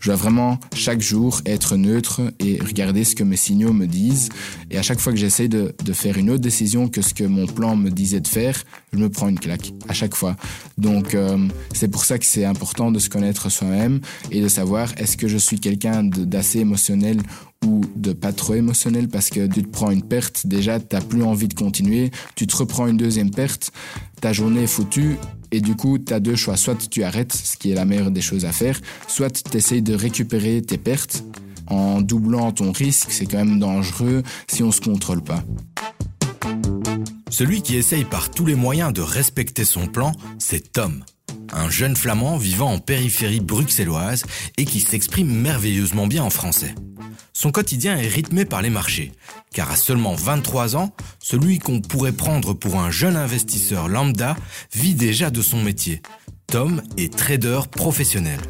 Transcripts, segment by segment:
Je dois vraiment chaque jour être neutre et regarder ce que mes signaux me disent. Et à chaque fois que j'essaie de, faire une autre décision que ce que mon plan me disait de faire, je me prends une claque à chaque fois. Donc euh, c'est pour ça que c'est important de se connaître soi-même et de savoir est-ce que je suis quelqu'un d'assez émotionnel ou de pas trop émotionnel? Parce que tu te prends une perte, déjà t'as plus envie de continuer, tu te reprends une deuxième perte, ta journée est foutue et du coup tu as deux choix, soit tu arrêtes, ce qui est la meilleure des choses à faire, soit tu essayes de récupérer tes pertes en doublant ton risque, c'est quand même dangereux si on se contrôle pas. Celui qui essaye par tous les moyens de respecter son plan, c'est Tom un jeune flamand vivant en périphérie bruxelloise et qui s'exprime merveilleusement bien en français. Son quotidien est rythmé par les marchés, car à seulement 23 ans, celui qu'on pourrait prendre pour un jeune investisseur lambda vit déjà de son métier. Tom est trader professionnel.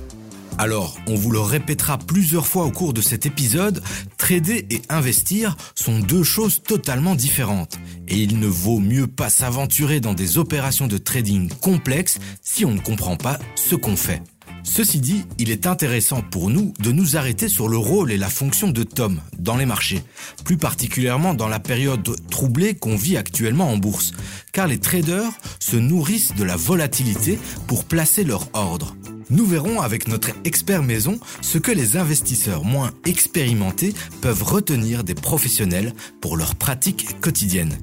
Alors, on vous le répétera plusieurs fois au cours de cet épisode, trader et investir sont deux choses totalement différentes. Et il ne vaut mieux pas s'aventurer dans des opérations de trading complexes si on ne comprend pas ce qu'on fait. Ceci dit, il est intéressant pour nous de nous arrêter sur le rôle et la fonction de Tom dans les marchés, plus particulièrement dans la période troublée qu'on vit actuellement en bourse, car les traders se nourrissent de la volatilité pour placer leur ordre. Nous verrons avec notre expert maison ce que les investisseurs moins expérimentés peuvent retenir des professionnels pour leur pratique quotidienne.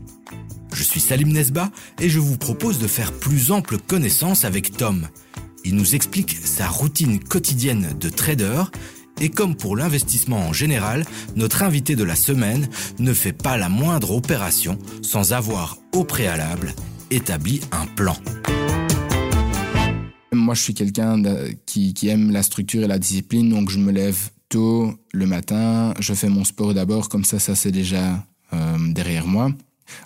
Je suis Salim Nesba et je vous propose de faire plus ample connaissance avec Tom. Il nous explique sa routine quotidienne de trader et comme pour l'investissement en général, notre invité de la semaine ne fait pas la moindre opération sans avoir au préalable établi un plan. Moi, je suis quelqu'un qui, aime la structure et la discipline, donc je me lève tôt le matin, je fais mon sport d'abord, comme ça, ça c'est déjà euh, derrière moi.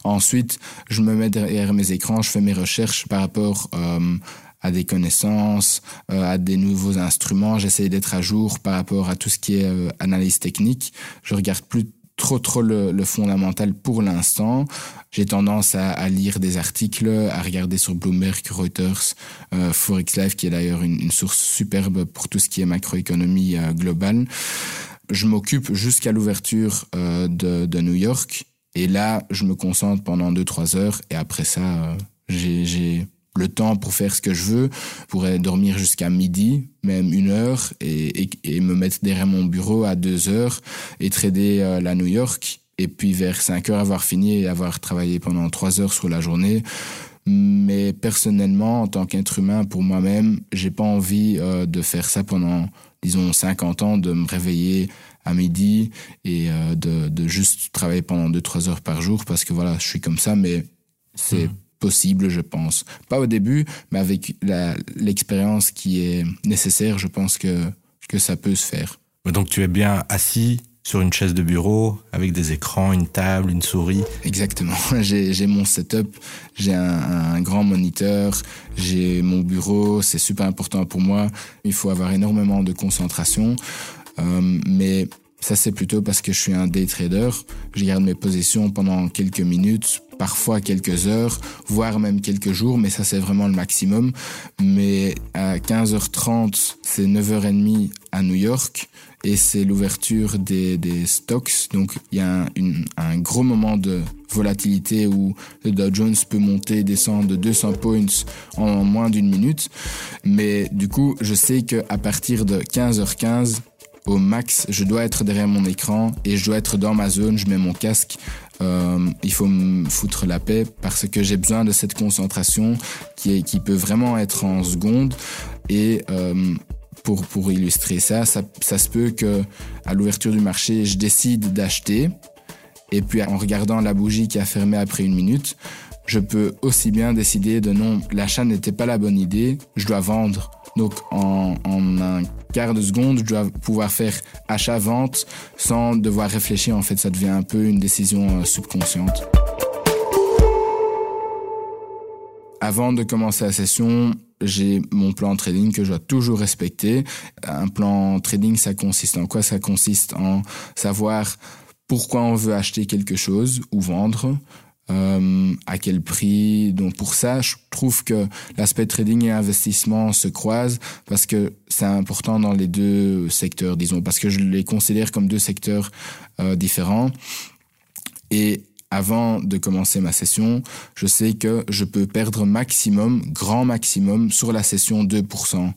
Ensuite, je me mets derrière mes écrans, je fais mes recherches par rapport euh, à des connaissances, euh, à des nouveaux instruments. J'essaie d'être à jour par rapport à tout ce qui est analyse technique. Je regarde plus trop trop le, le fondamental pour l'instant. J'ai tendance à, à, lire des articles, à regarder sur Bloomberg, Reuters, euh, Forex Live, qui est d'ailleurs une, une, source superbe pour tout ce qui est macroéconomie euh, globale. Je m'occupe jusqu'à l'ouverture euh, de, de, New York. Et là, je me concentre pendant 2-3 heures. Et après ça, euh, j'ai le temps pour faire ce que je veux, pourrais dormir jusqu'à midi, même une heure, et, me mettre derrière mon bureau à deux heures et trader euh, la New York. Et puis vers 5 heures avoir fini et avoir travaillé pendant trois heures sur la journée. Mais personnellement, en tant qu'être humain, pour moi-même, j'ai pas envie euh, de faire ça pendant, disons, 50 ans, de me réveiller à midi et euh, de, de juste travailler pendant 2-3 heures par jour parce que voilà, je suis comme ça, mais c'est mmh possible, je pense. Pas au début, mais avec l'expérience qui est nécessaire, je pense que, que ça peut se faire. Donc tu es bien assis sur une chaise de bureau avec des écrans, une table, une souris. Exactement. J'ai mon setup, j'ai un, un, grand moniteur, j'ai mon bureau, c'est super important pour moi. Il faut avoir énormément de concentration, euh, mais ça c'est plutôt parce que je suis un day trader. Je garde mes positions pendant quelques minutes parfois quelques heures, voire même quelques jours, mais ça c'est vraiment le maximum. Mais à 15h30, c'est 9h30 à New York et c'est l'ouverture des, des stocks. Donc il y a un, un gros moment de volatilité où le Dow Jones peut monter descendre de 200 points en moins d'une minute. Mais du coup, je sais qu'à partir de 15h15, au max, je dois être derrière mon écran et je dois être dans ma zone, je mets mon casque. Euh, il faut me foutre la paix parce que j'ai besoin de cette concentration qui, est, qui peut vraiment être en seconde. Et euh, pour, pour illustrer ça, ça, ça se peut que à l'ouverture du marché, je décide d'acheter. Et puis en regardant la bougie qui a fermé après une minute, je peux aussi bien décider de non, l'achat n'était pas la bonne idée, je dois vendre donc en, un quart de seconde, je dois pouvoir faire achat-vente sans devoir réfléchir. En fait, ça devient un peu une décision euh, subconsciente. Avant de commencer la session, j'ai mon plan trading que je dois toujours respecter. Un plan trading, ça consiste en quoi? Ça consiste en savoir pourquoi on veut acheter quelque chose ou vendre, euh, à quel prix? Donc pour ça, je trouve que l'aspect trading et investissement se croisent parce que c'est important dans les deux secteurs, disons, parce que je les considère comme deux secteurs euh, différents. Et avant de commencer ma session, je sais que je peux perdre maximum, grand maximum, sur la session 2%.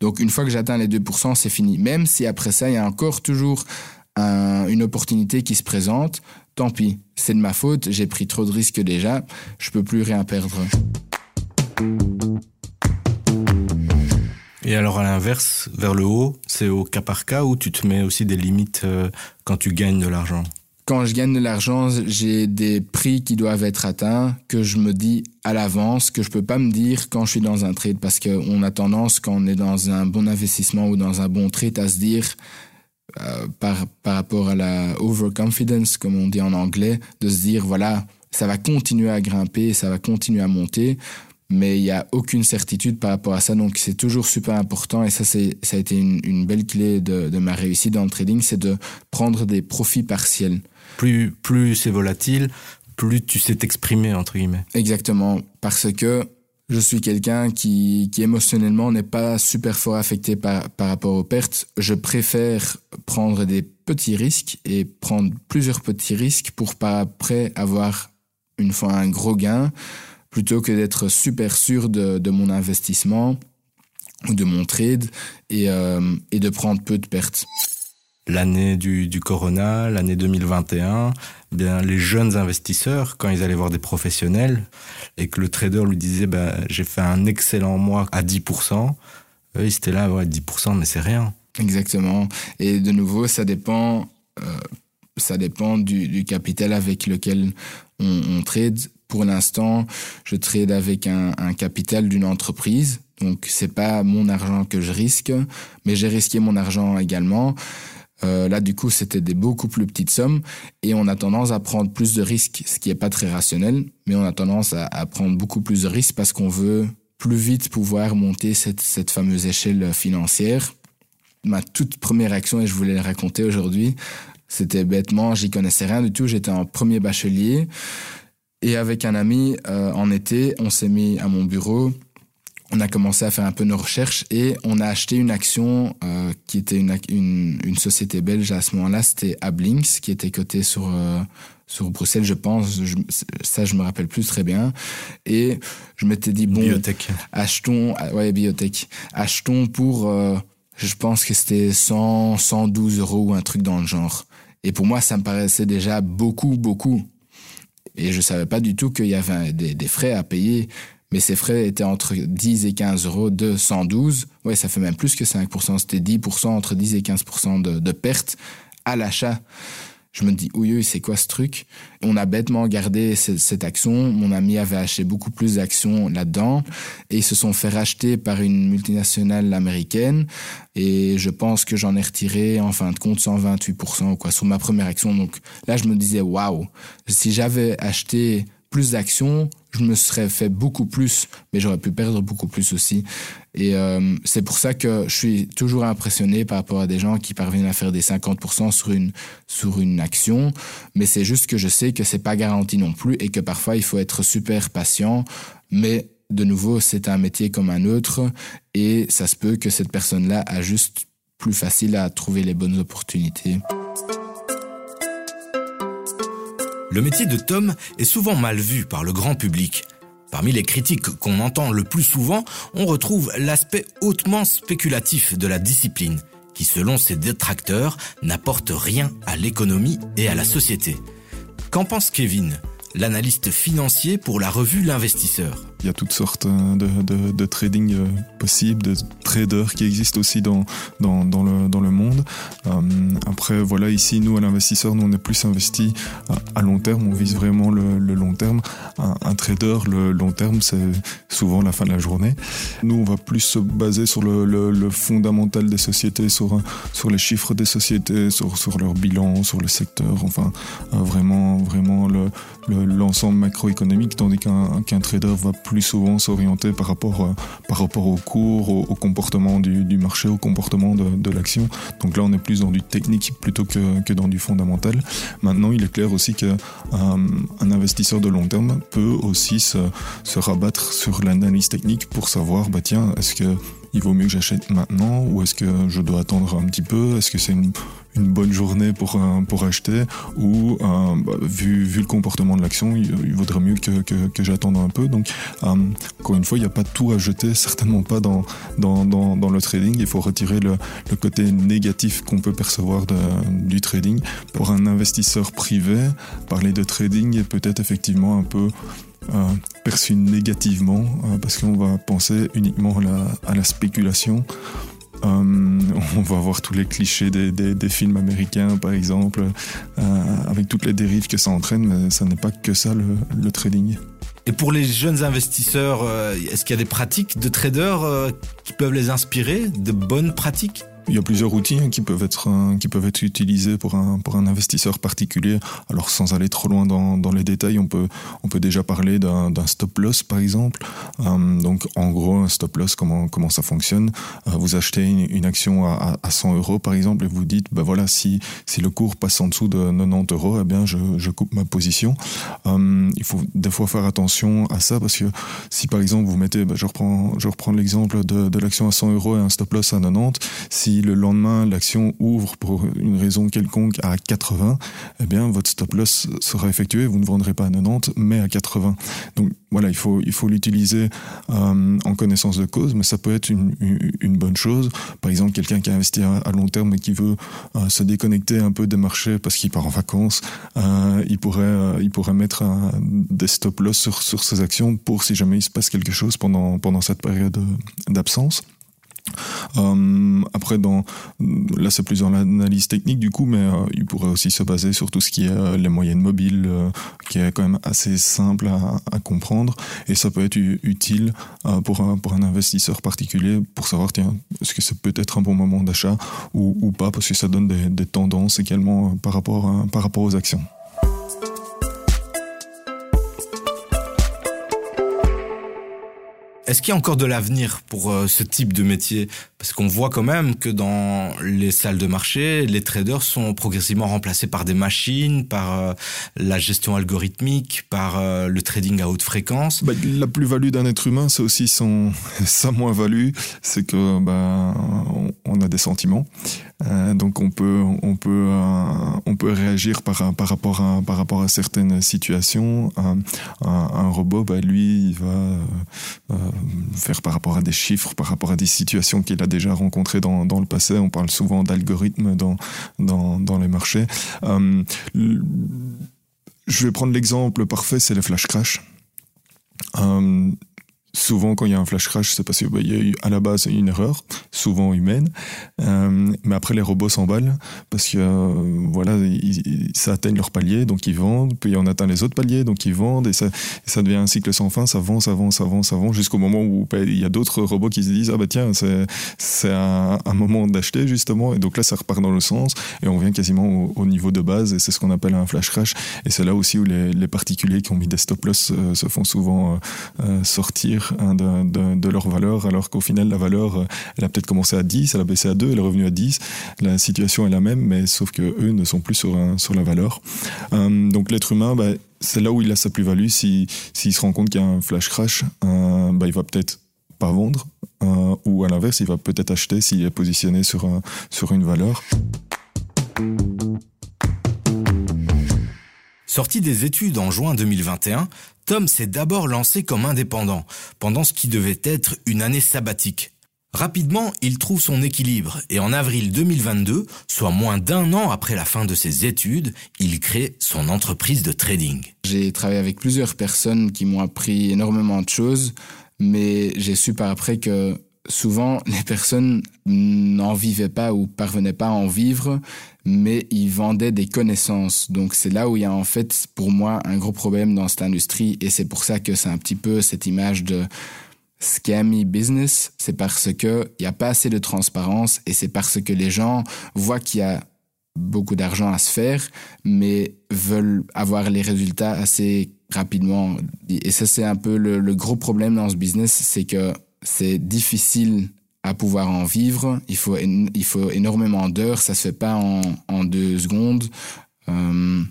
Donc une fois que j'atteins les 2%, c'est fini. Même si après ça, il y a encore toujours une opportunité qui se présente, tant pis, c'est de ma faute, j'ai pris trop de risques déjà, je peux plus rien perdre. Et alors à l'inverse, vers le haut, c'est au cas par cas où tu te mets aussi des limites euh, quand tu gagnes de l'argent? Quand je gagne de l'argent, j'ai des prix qui doivent être atteints que je me dis à l'avance, que je peux pas me dire quand je suis dans un trade parce qu'on a tendance quand on est dans un bon investissement ou dans un bon trade à se dire euh, par, par rapport à la overconfidence, comme on dit en anglais, de se dire voilà, ça va continuer à grimper, ça va continuer à monter mais il n'y a aucune certitude par rapport à ça. Donc c'est toujours super important et ça, c'est, ça a été une, une belle clé de, de, ma réussite dans le trading, c'est de prendre des profits partiels. Plus, plus c'est volatile, plus tu sais t'exprimer, entre guillemets. Exactement, parce que je suis quelqu'un qui, qui émotionnellement n'est pas super fort affecté par, par rapport aux pertes. Je préfère prendre des petits risques et prendre plusieurs petits risques pour pas après avoir une fois un gros gain plutôt que d'être super sûr de, de, mon investissement ou de mon trade et, euh, et de prendre peu de pertes. L'année du, du Corona, l'année 2021, eh bien les jeunes investisseurs, quand ils allaient voir des professionnels et que le trader lui disait bah, j'ai fait un excellent mois à 10%, eux ils étaient là, ouais, 10%, mais c'est rien. Exactement. Et de nouveau, ça dépend, euh, ça dépend du, du, capital avec lequel on, on trade pour l'instant, je trade avec un, un capital d'une entreprise. Donc, c'est pas mon argent que je risque, mais j'ai risqué mon argent également. Euh, là, du coup, c'était des beaucoup plus petites sommes et on a tendance à prendre plus de risques, ce qui est pas très rationnel, mais on a tendance à, prendre beaucoup plus de risques parce qu'on veut plus vite pouvoir monter cette, cette fameuse échelle financière. Ma toute première action, et je voulais le raconter aujourd'hui, c'était bêtement, j'y connaissais rien du tout, j'étais en premier bachelier. Et avec un ami, euh, en été, on s'est mis à mon bureau. On a commencé à faire un peu nos recherches et on a acheté une action euh, qui était une, une, une, société belge à ce moment-là. C'était Ablinks qui était cotée sur euh, sur Bruxelles, je pense. Je, ça, je me rappelle plus très bien. Et je m'étais dit bon, biotech. achetons, ouais, biotech, achetons pour, euh, je pense que c'était 100, 112 euros ou un truc dans le genre. Et pour moi, ça me paraissait déjà beaucoup, beaucoup. Et je savais pas du tout qu'il y avait des, des, frais à payer. Mais ces frais étaient entre 10 et 15 euros de 112. Ouais, ça fait même plus que 5%. C'était 10% entre 10 et 15% de, pertes à l'achat. Je me dis, oui, c'est quoi ce truc? On a bêtement gardé cette, action. Mon ami avait acheté beaucoup plus d'actions là-dedans et ils se sont fait racheter par une multinationale américaine. Et je pense que j'en ai retiré en fin de compte 128% ou quoi sur ma première action. Donc là, je me disais, waouh, si j'avais acheté plus d'actions, je me serais fait beaucoup plus, mais j'aurais pu perdre beaucoup plus aussi. Et euh, c'est pour ça que je suis toujours impressionné par rapport à des gens qui parviennent à faire des 50% sur une, sur une action, mais c'est juste que je sais que c'est pas garanti non plus et que parfois il faut être super patient, mais de nouveau, c'est un métier comme un autre et ça se peut que cette personne-là a juste plus facile à trouver les bonnes opportunités. Le métier de Tom est souvent mal vu par le grand public. Parmi les critiques qu'on entend le plus souvent, on retrouve l'aspect hautement spéculatif de la discipline, qui selon ses détracteurs n'apporte rien à l'économie et à la société. Qu'en pense Kevin, l'analyste financier pour la revue L'Investisseur? Il y a toutes sortes de, de, de trading euh, possibles, de traders qui existent aussi dans, dans, dans, le, dans le monde. Euh, après, voilà, ici, nous, à l'investisseur, nous, on est plus investi à, long terme, on vise vraiment le, long terme. Un, trader, le long terme, c'est souvent la fin de la journée. Nous, on va plus se baser sur le, le, le fondamental des sociétés, sur, sur les chiffres des sociétés, sur, sur leur bilan, sur le secteur, enfin, euh, vraiment, vraiment l'ensemble le, macroéconomique, tandis qu'un qu trader va plus souvent s'orienter par rapport euh, par rapport au cours, au, comportement du, marché, au comportement de, l'action. Donc là, on est plus dans du technique plutôt que, que dans du fondamental. Maintenant, il est clair aussi que euh, un investisseur de long terme peut aussi se, se rabattre sur l'analyse technique pour savoir, bah tiens, est-ce que il vaut mieux que j'achète maintenant ou est-ce que je dois attendre un petit peu? Est-ce que c'est une, bonne journée pour, euh, pour acheter? Ou euh, bah, vu, vu le comportement de l'action, il, vaudrait mieux que, que, j'attende un peu. Donc, euh, encore une fois, il n'y a pas tout à jeter, certainement pas dans, dans, dans, le trading. Il faut retirer le, le côté négatif qu'on peut percevoir du trading. Pour un investisseur privé, parler de trading est peut-être effectivement un peu perçu négativement euh, parce qu'on va penser uniquement à la, spéculation. Euh, on va voir tous les clichés des, films américains, par exemple, euh, avec toutes les dérives que ça entraîne, mais ça n'est pas que ça le, trading. Et pour les jeunes investisseurs, euh, est-ce qu'il y a des pratiques de traders qui peuvent les inspirer, de bonnes pratiques? Il y a plusieurs outils hein, qui peuvent être euh, qui peuvent être utilisés pour un pour un investisseur particulier. Alors sans aller trop loin dans, dans les détails, on peut on peut déjà parler d'un stop loss par exemple. Euh, donc en gros un stop loss comment comment ça fonctionne? Euh, Vous achetez une, une action à, à, 100 euros par exemple et vous dites ben voilà si si le cours passe en dessous de 90 euros, eh bien je, je coupe ma position. Il faut des fois faire attention à ça parce que si par exemple vous mettez, ben, je reprends je reprends l'exemple de, de l'action à 100 euros et un stop loss à 90, si le lendemain l'action ouvre pour une raison quelconque à 80, eh bien votre stop loss sera effectué, vous ne vendrez pas à 90 mais à 80. Donc voilà, il faut il faut l'utiliser euh, en connaissance de cause, mais ça peut être une, bonne chose. Par exemple, quelqu'un qui a investi à, long terme et qui veut euh, se déconnecter un peu des marchés parce qu'il part en vacances, euh, il pourrait il pourrait mettre des stop loss sur sur ses actions pour si jamais il se passe quelque chose pendant pendant cette période d'absence. Euh, après, là, c'est plus dans l'analyse technique du coup, mais euh, il pourrait aussi se baser sur tout ce qui est euh, les moyennes mobiles, qui est quand même assez simple à, comprendre, et ça peut être utile pour un, investisseur particulier pour savoir tiens, est-ce que c'est peut-être un bon moment d'achat ou, pas, parce que ça donne des, tendances également par rapport aux actions. Est-ce qu'il y a encore de l'avenir pour euh, ce type de métier? Parce qu'on voit quand même que dans les salles de marché, les traders sont progressivement remplacés par des machines, par euh, la gestion algorithmique, par euh, le trading à haute fréquence. Bah, la plus-value d'un être humain, c'est aussi son, sa moins-value, c'est que bah, on, on, a des sentiments. Euh, donc on peut, on peut, euh, on peut réagir par, par, rapport à, par rapport à certaines situations. Un, robot, bah, lui, il va euh, faire par rapport à des chiffres, par rapport à des situations qu'il a déjà rencontrées dans, dans le passé. On parle souvent d'algorithmes dans, dans, dans les marchés. Je vais prendre l'exemple parfait, c'est le flash crash. Euh, souvent quand il y a un flash crash, c'est parce qu'il y a eu à la base une erreur, souvent humaine, euh, mais après les robots s'emballent parce que euh, voilà, ils, ça atteint leur palier, donc ils vendent, puis on atteint les autres paliers, donc ils vendent, et ça, ça devient un cycle sans fin, ça ça vend, ça vend, jusqu'au moment où bah, il y a d'autres robots qui se disent ah bah tiens c'est un, un, moment d'acheter justement, et donc là ça repart dans le sens, et on vient quasiment au, au niveau de base, et c'est ce qu'on appelle un flash crash, et c'est là aussi où les, les particuliers qui ont mis des stop loss euh, se font souvent euh, sortir de, leur valeur, alors qu'au final, la valeur, euh, elle a peut-être commencé à 10, elle a baissé à 2, elle est revenue à 10. La situation est la même, mais sauf que eux ne sont plus sur, sur la valeur. Euh, donc l'être humain, bah, c'est là où il a sa plus-value. S'il si, se rend compte qu'il y a un flash crash, euh, bah, il va peut-être pas vendre, euh, ou à l'inverse, il va peut-être acheter s'il est positionné sur, un, sur une valeur. Sorti des études en juin 2021, Tom s'est d'abord lancé comme indépendant, pendant ce qui devait être une année sabbatique. Rapidement, il trouve son équilibre et en avril 2022, soit moins d'un an après la fin de ses études, il crée son entreprise de trading. J'ai travaillé avec plusieurs personnes qui m'ont appris énormément de choses, mais j'ai su par après que souvent les personnes n'en vivaient pas ou parvenaient pas à en vivre, mais ils vendaient des connaissances. Donc c'est là où il y a en fait pour moi un gros problème dans cette industrie et c'est pour ça que c'est un petit peu cette image de scammy business, c'est parce que il n'y a pas assez de transparence et c'est parce que les gens voient qu'il y a beaucoup d'argent à se faire, mais veulent avoir les résultats assez rapidement. Et ça, c'est un peu le, le, gros problème dans ce business, c'est que c'est difficile à pouvoir en vivre. Il faut, il faut énormément d'heures. Ça se fait pas en, en deux secondes. Euh,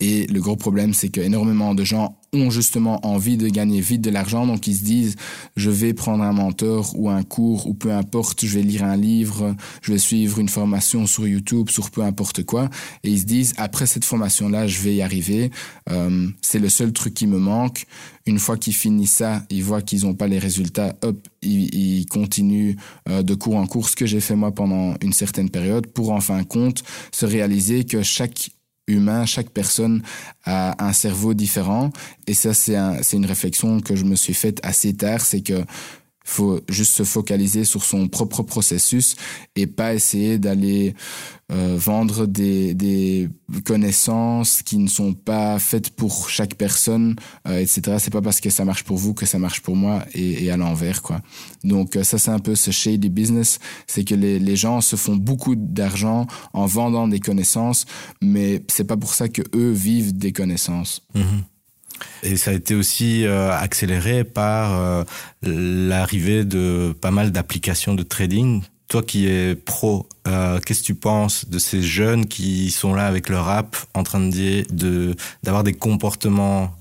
Et le gros problème, c'est qu'énormément de gens ont justement envie de gagner vite de l'argent, donc ils se disent je vais prendre un mentor ou un cours ou peu importe, je vais lire un livre, je vais suivre une formation sur YouTube, sur peu importe quoi, et ils se disent après cette formation-là, je vais y arriver, euh, c'est le seul truc qui me manque. Une fois qu'ils finissent ça, ils voient qu'ils n'ont pas les résultats, hop, ils, ils continuent euh, de cours en cours, ce que j'ai fait moi pendant une certaine période, pour en fin compte se réaliser que chaque humain, chaque personne a un cerveau différent. Et ça, c'est un, une réflexion que je me suis faite assez tard, c'est que faut juste se focaliser sur son propre processus et pas essayer d'aller euh, vendre des, des, connaissances qui ne sont pas faites pour chaque personne, euh, etc. C'est pas parce que ça marche pour vous que ça marche pour moi et, et à l'envers, quoi. Donc euh, ça, c'est un peu ce shady business, c'est que les, les gens se font beaucoup d'argent en vendant des connaissances, mais c'est pas pour ça que eux vivent des connaissances. Mhm. Et ça a été aussi euh, accéléré par euh, l'arrivée de pas mal d'applications de trading. Toi qui es pro, euh, qu'est-ce que tu penses de ces jeunes qui sont là avec leur app en train de d'avoir des comportements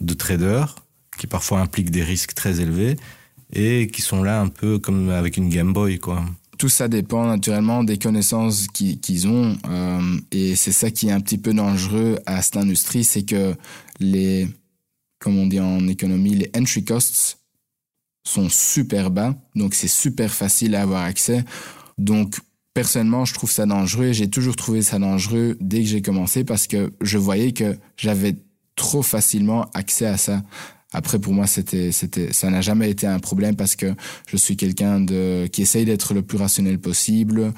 de traders qui parfois impliquent des risques très élevés et qui sont là un peu comme avec une Game Boy quoi? Tout ça dépend naturellement des connaissances qu'ils ont. Et c'est ça qui est un petit peu dangereux à cette industrie, c'est que les, comme on dit en économie, les entry costs sont super bas. Donc c'est super facile à avoir accès. Donc personnellement, je trouve ça dangereux. J'ai toujours trouvé ça dangereux dès que j'ai commencé parce que je voyais que j'avais trop facilement accès à ça. Après, pour moi, c'était, c'était, ça n'a jamais été un problème parce que je suis quelqu'un de, qui essaye d'être le plus rationnel possible,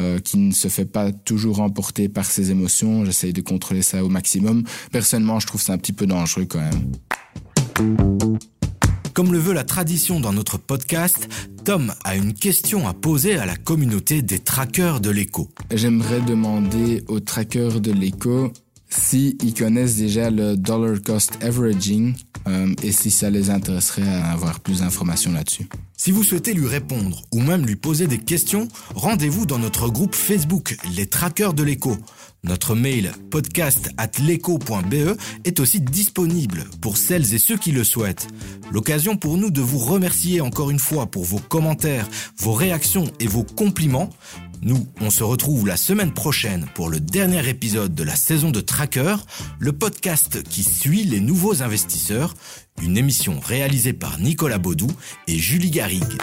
euh, qui ne se fait pas toujours emporter par ses émotions. J'essaye de contrôler ça au maximum. Personnellement, je trouve ça un petit peu dangereux quand même. Comme le veut la tradition dans notre podcast, Tom a une question à poser à la communauté des trackers de l'écho. J'aimerais demander aux trackers de l'écho si ils connaissent déjà le dollar cost averaging euh, et si ça les intéresserait à avoir plus d'informations là-dessus. Si vous souhaitez lui répondre ou même lui poser des questions, rendez-vous dans notre groupe Facebook Les Trackers de l'écho. Notre mail podcast at est aussi disponible pour celles et ceux qui le souhaitent. L'occasion pour nous de vous remercier encore une fois pour vos commentaires, vos réactions et vos compliments. Nous, on se retrouve la semaine prochaine pour le dernier épisode de la saison de Tracker, le podcast qui suit les nouveaux investisseurs, une émission réalisée par Nicolas Baudou et Julie Garrigue.